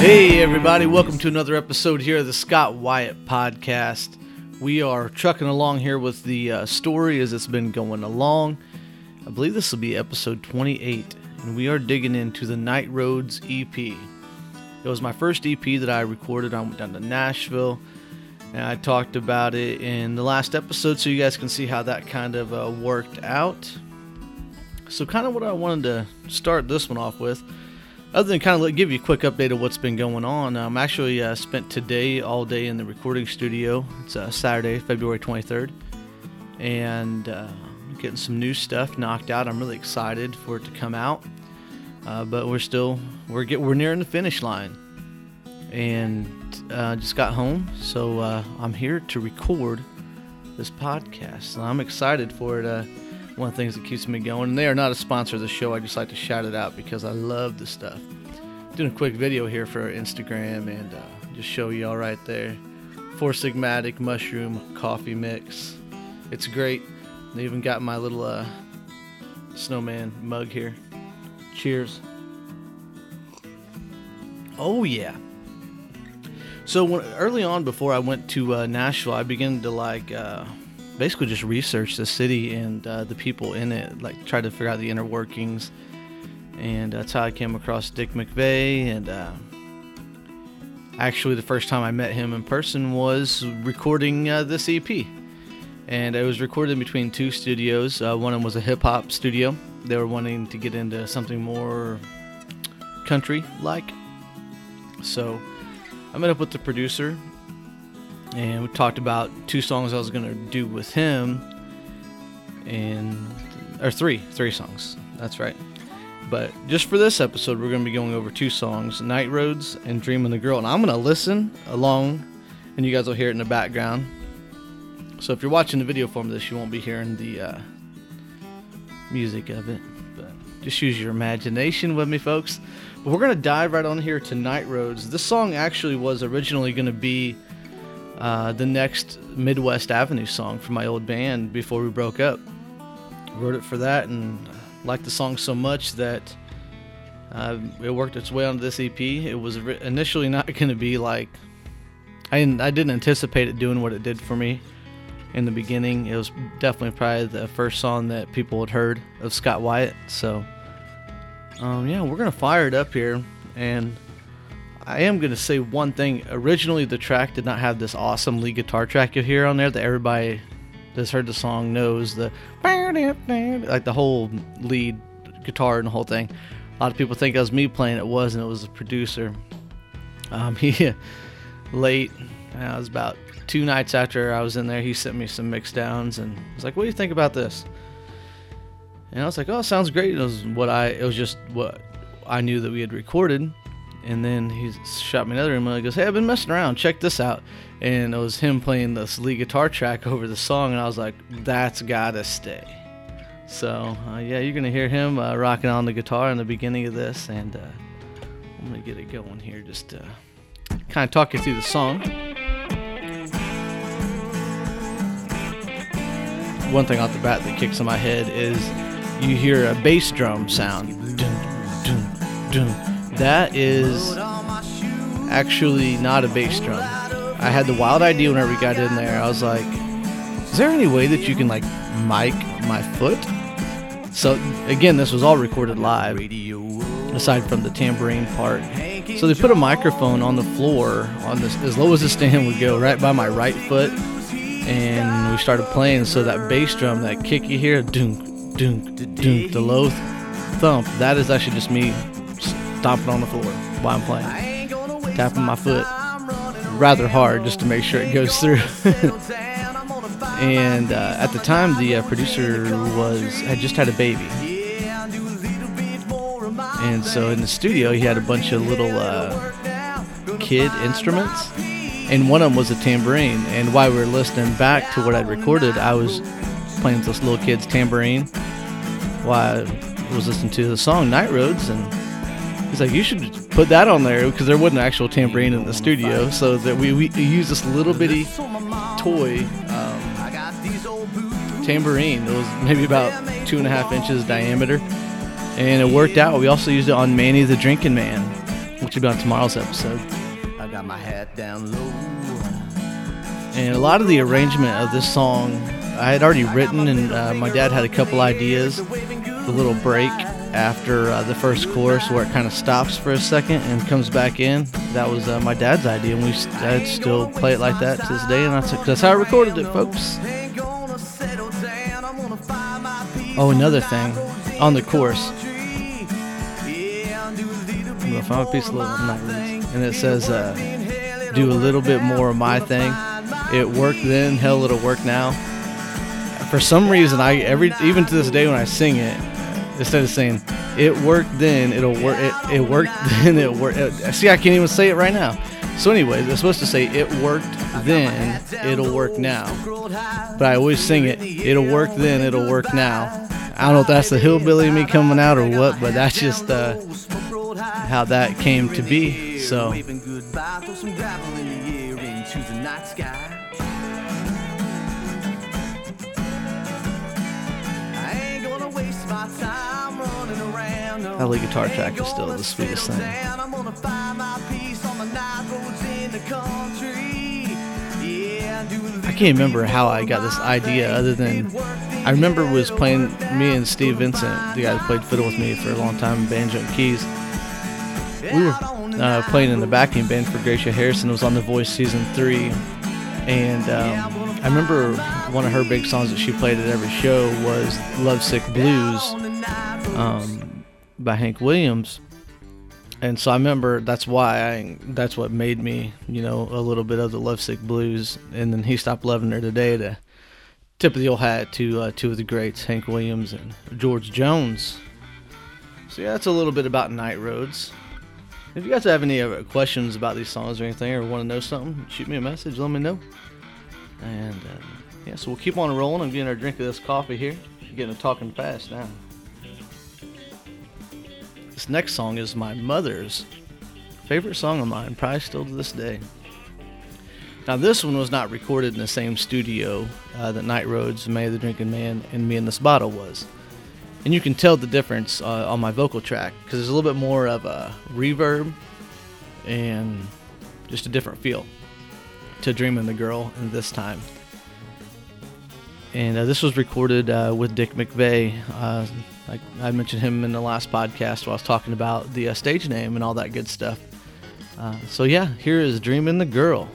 Hey, everybody, welcome to another episode here of the Scott Wyatt Podcast. We are trucking along here with the uh, story as it's been going along. I believe this will be episode 28, and we are digging into the Night Roads EP. It was my first EP that I recorded. I went down to Nashville, and I talked about it in the last episode so you guys can see how that kind of uh, worked out. So, kind of what I wanted to start this one off with other than kind of give you a quick update of what's been going on, I'm actually uh, spent today all day in the recording studio. It's uh, Saturday, February 23rd, and uh, getting some new stuff knocked out. I'm really excited for it to come out, uh, but we're still we're get we're nearing the finish line, and uh, just got home, so uh, I'm here to record this podcast, and I'm excited for it one of the things that keeps me going. And they are not a sponsor of the show. I just like to shout it out because I love the stuff. Doing a quick video here for Instagram and uh, just show you all right there. Four Sigmatic Mushroom Coffee Mix. It's great. They even got my little uh, snowman mug here. Cheers. Oh yeah. So when, early on, before I went to uh, Nashville, I began to like uh, basically just research the city and uh, the people in it, like try to figure out the inner workings. And that's how I came across Dick McVeigh. And uh, actually, the first time I met him in person was recording uh, this EP. And it was recorded between two studios. Uh, one of them was a hip hop studio. They were wanting to get into something more country like. So I met up with the producer and we talked about two songs I was gonna do with him, and or three, three songs. That's right. But just for this episode, we're gonna be going over two songs: "Night Roads" and "Dreaming the Girl." And I'm gonna listen along, and you guys will hear it in the background. So if you're watching the video form of this, you won't be hearing the uh, music of it. But just use your imagination with me, folks. But we're gonna dive right on here to "Night Roads." This song actually was originally gonna be uh, the next Midwest Avenue song from my old band before we broke up. Wrote it for that and liked the song so much that uh, it worked its way onto this EP. It was initially not going to be like I didn't, I didn't anticipate it doing what it did for me in the beginning. It was definitely probably the first song that people had heard of Scott Wyatt. So um, yeah, we're gonna fire it up here and I am going to say one thing. Originally, the track did not have this awesome lead guitar track you hear on there that everybody that's heard the song knows. The like the whole lead guitar and the whole thing. A lot of people think it was me playing. It wasn't. It was the producer. Um, he late. Uh, it was about two nights after I was in there. He sent me some mix downs and was like, "What do you think about this?" And I was like, "Oh, sounds great." It was what I. It was just what I knew that we had recorded and then he shot me another email. He goes, "Hey, I've been messing around. Check this out." And it was him playing this lead guitar track over the song, and I was like, "That's gotta stay." So uh, yeah, you're gonna hear him uh, rocking on the guitar in the beginning of this, and uh, I'm gonna get it going here. Just kind of talk you through the song. One thing off the bat that kicks in my head is you hear a bass drum sound. Dun, dun, dun, that is actually not a bass drum. I had the wild idea whenever we got in there. I was like, is there any way that you can like mic my foot? So again, this was all recorded live, aside from the tambourine part. So they put a microphone on the floor, on this as low as the stand would go, right by my right foot, and we started playing. So that bass drum, that kick you hear, dunk, dunk, dunk, the low thump, that is actually just me stomping on the floor while I'm playing, tapping my foot rather hard just to make sure it goes through. and uh, at the time, the uh, producer was had just had a baby, and so in the studio he had a bunch of little uh, kid instruments, and one of them was a tambourine. And while we were listening back to what I'd recorded, I was playing this little kid's tambourine while I was listening to the song Night Roads and He's like, you should put that on there because there wasn't an actual tambourine in the studio, so that we, we used this little bitty toy um, tambourine. It was maybe about two and a half inches diameter, and it worked out. We also used it on Manny the Drinking Man, which will be on tomorrow's episode. I got my hat down low. And a lot of the arrangement of this song I had already written, and uh, my dad had a couple ideas. The little break after uh, the first chorus where it kind of stops for a second and comes back in. That was uh, my dad's idea, and we I'd still play it like that to this day, and that's, that's how I recorded it, folks. Oh, another thing on the. I'm gonna find a piece of little and it says, uh, "Do a little bit more of my thing." It worked then, hell, it'll work now for some reason, I every even to this day when I sing it, instead of saying it worked then, it'll work. It, it worked then, it worked. See, I can't even say it right now. So, anyways, it's supposed to say it worked then, it'll work now. But I always sing it. It'll work then, it'll work now. I don't know if that's the hillbilly me coming out or what, but that's just uh, how that came to be. So. That lead guitar track is still the sweetest thing. I can't remember how I got this idea other than I remember was playing me and Steve Vincent, the guy that played fiddle with me for a long time, banjo and keys. We were uh, playing in the backing band for Gracia Harrison. It was on The Voice season three, and um, I remember one of her big songs that she played at every show was "Lovesick Blues." Um, by Hank Williams. And so I remember that's why I that's what made me, you know, a little bit of the lovesick blues. And then he stopped loving her today to tip of the old hat to uh, two of the greats, Hank Williams and George Jones. So yeah, that's a little bit about Night Roads. If you guys have any other questions about these songs or anything, or want to know something, shoot me a message. Let me know. And uh, yeah, so we'll keep on rolling. I'm getting our drink of this coffee here. Getting to talking fast now. This next song is my mother's favorite song of mine, probably still to this day. Now, this one was not recorded in the same studio uh, that Night Roads, Manny the Drinking Man, and Me in This Bottle was. And you can tell the difference uh, on my vocal track because there's a little bit more of a reverb and just a different feel to Dreaming the Girl in this time. And uh, this was recorded uh, with Dick McVeigh uh, like I mentioned him in the last podcast while I was talking about the uh, stage name and all that good stuff. Uh, so yeah, here is "Dreaming the Girl."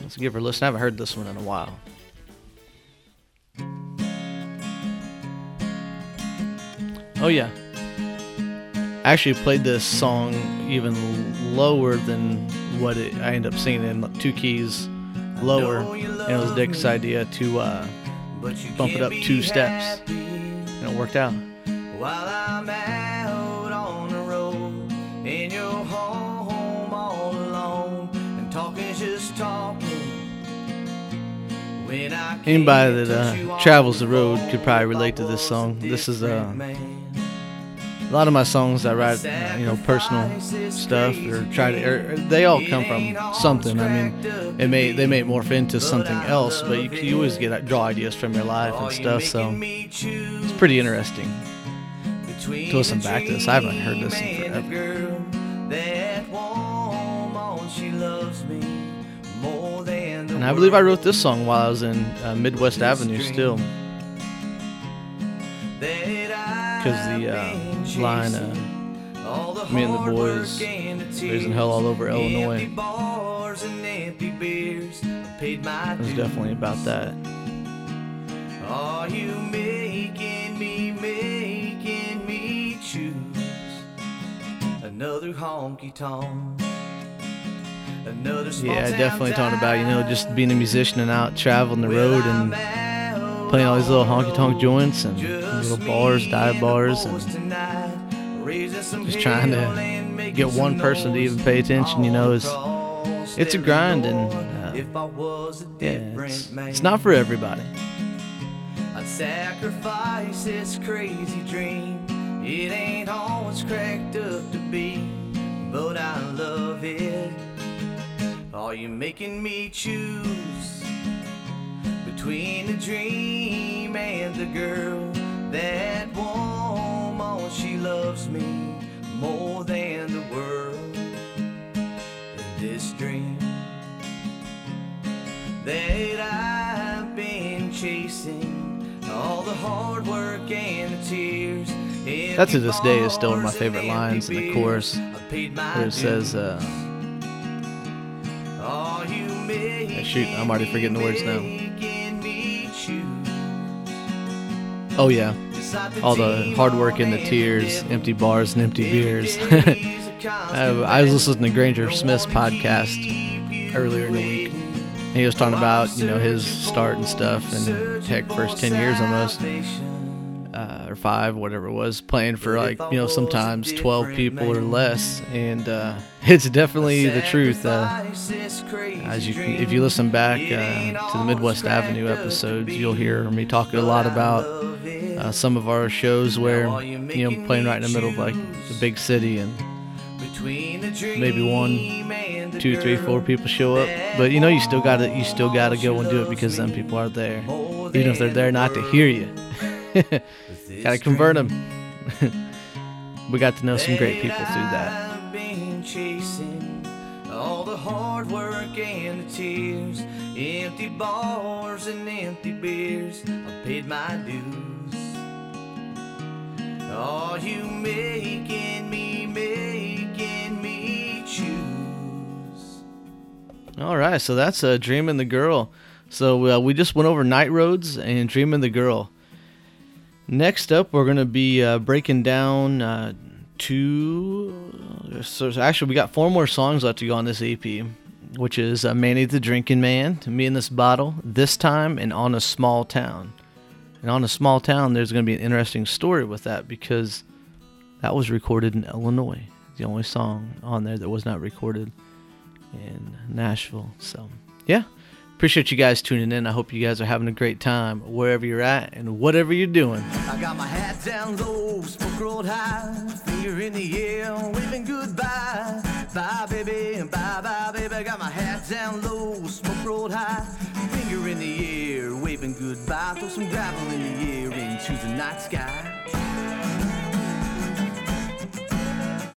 Let's give her a listen. I haven't heard this one in a while. Oh yeah, I actually played this song even lower than what it, I ended up singing in two keys lower, and it was Dick's idea to uh, bump it up two steps, and it worked out while I'm out on the road in your home all alone and talking's just talking. Anybody that uh, travels the road could probably relate to this song. This is uh, a lot of my songs I write, uh, you know, personal stuff or try to. Or they all come from something. I mean, it may they may morph into something else, but you, you always get draw ideas from your life and stuff. So it's pretty interesting to listen back to this. I haven't heard this in forever. And I believe I wrote this song while I was in uh, Midwest Avenue still. Because the uh, line, uh, me and the boys raising hell all over Illinois, it was definitely about that. Another honky tonk? Another yeah, definitely talking about you know just being a musician and out traveling the road and playing all these little honky tonk joints and little bars, dive bars, and just trying to get one person to even pay attention. You know, is it's a grind and uh, yeah, it's, it's not for everybody I sacrifice this crazy dream. It ain't all it's cracked you making me choose between a dream and the girl? That woman, she loves me more than the world. In this dream that I've been chasing all the hard work and the tears that to this day is still one of my favorite lines in the chorus where it says uh, shoot, I'm already forgetting the words now. Oh, oh yeah, all the hard work and the tears, empty bars and empty beers. I, I was listening to Granger Smith's podcast earlier in the week. And he was talking about you know his start and stuff, and heck, first ten years almost, five, whatever it was, playing for like you know sometimes twelve people or less, and uh, it's definitely the truth. Uh, as you, if you listen back uh, to the Midwest Avenue episodes, you'll hear me talk a lot about uh, some of our shows where you know playing right in the middle of like the big city and maybe one, two, three, four people show up. But you know, you still gotta, you still gotta go and do it because then people are there, even if they're there not to hear you. gotta convert them. we got to know some great people through that. Been chasing All the hard work and the tears, empty bars and empty beers. I paid my dues. Are you making me making me choose? All right, so that's uh, "Dreaming the Girl." So uh, we just went over "Night Roads" and "Dreaming the Girl." Next up, we're gonna be uh, breaking down uh, two. So actually, we got four more songs left to go on this EP, which is uh, "Manny the Drinking Man," "Me in This Bottle," "This Time," and "On a Small Town." And on a small town, there's going to be an interesting story with that because that was recorded in Illinois. The only song on there that was not recorded in Nashville. So, yeah. Appreciate you guys tuning in. I hope you guys are having a great time wherever you're at and whatever you're doing. I got my hat down low, smoke rolled high, finger in the air, waving goodbye. Bye, baby, bye, bye, baby. Got my hat down low, smoke rolled high, finger in the air, waving goodbye. Throw some gravel in the air into the night sky.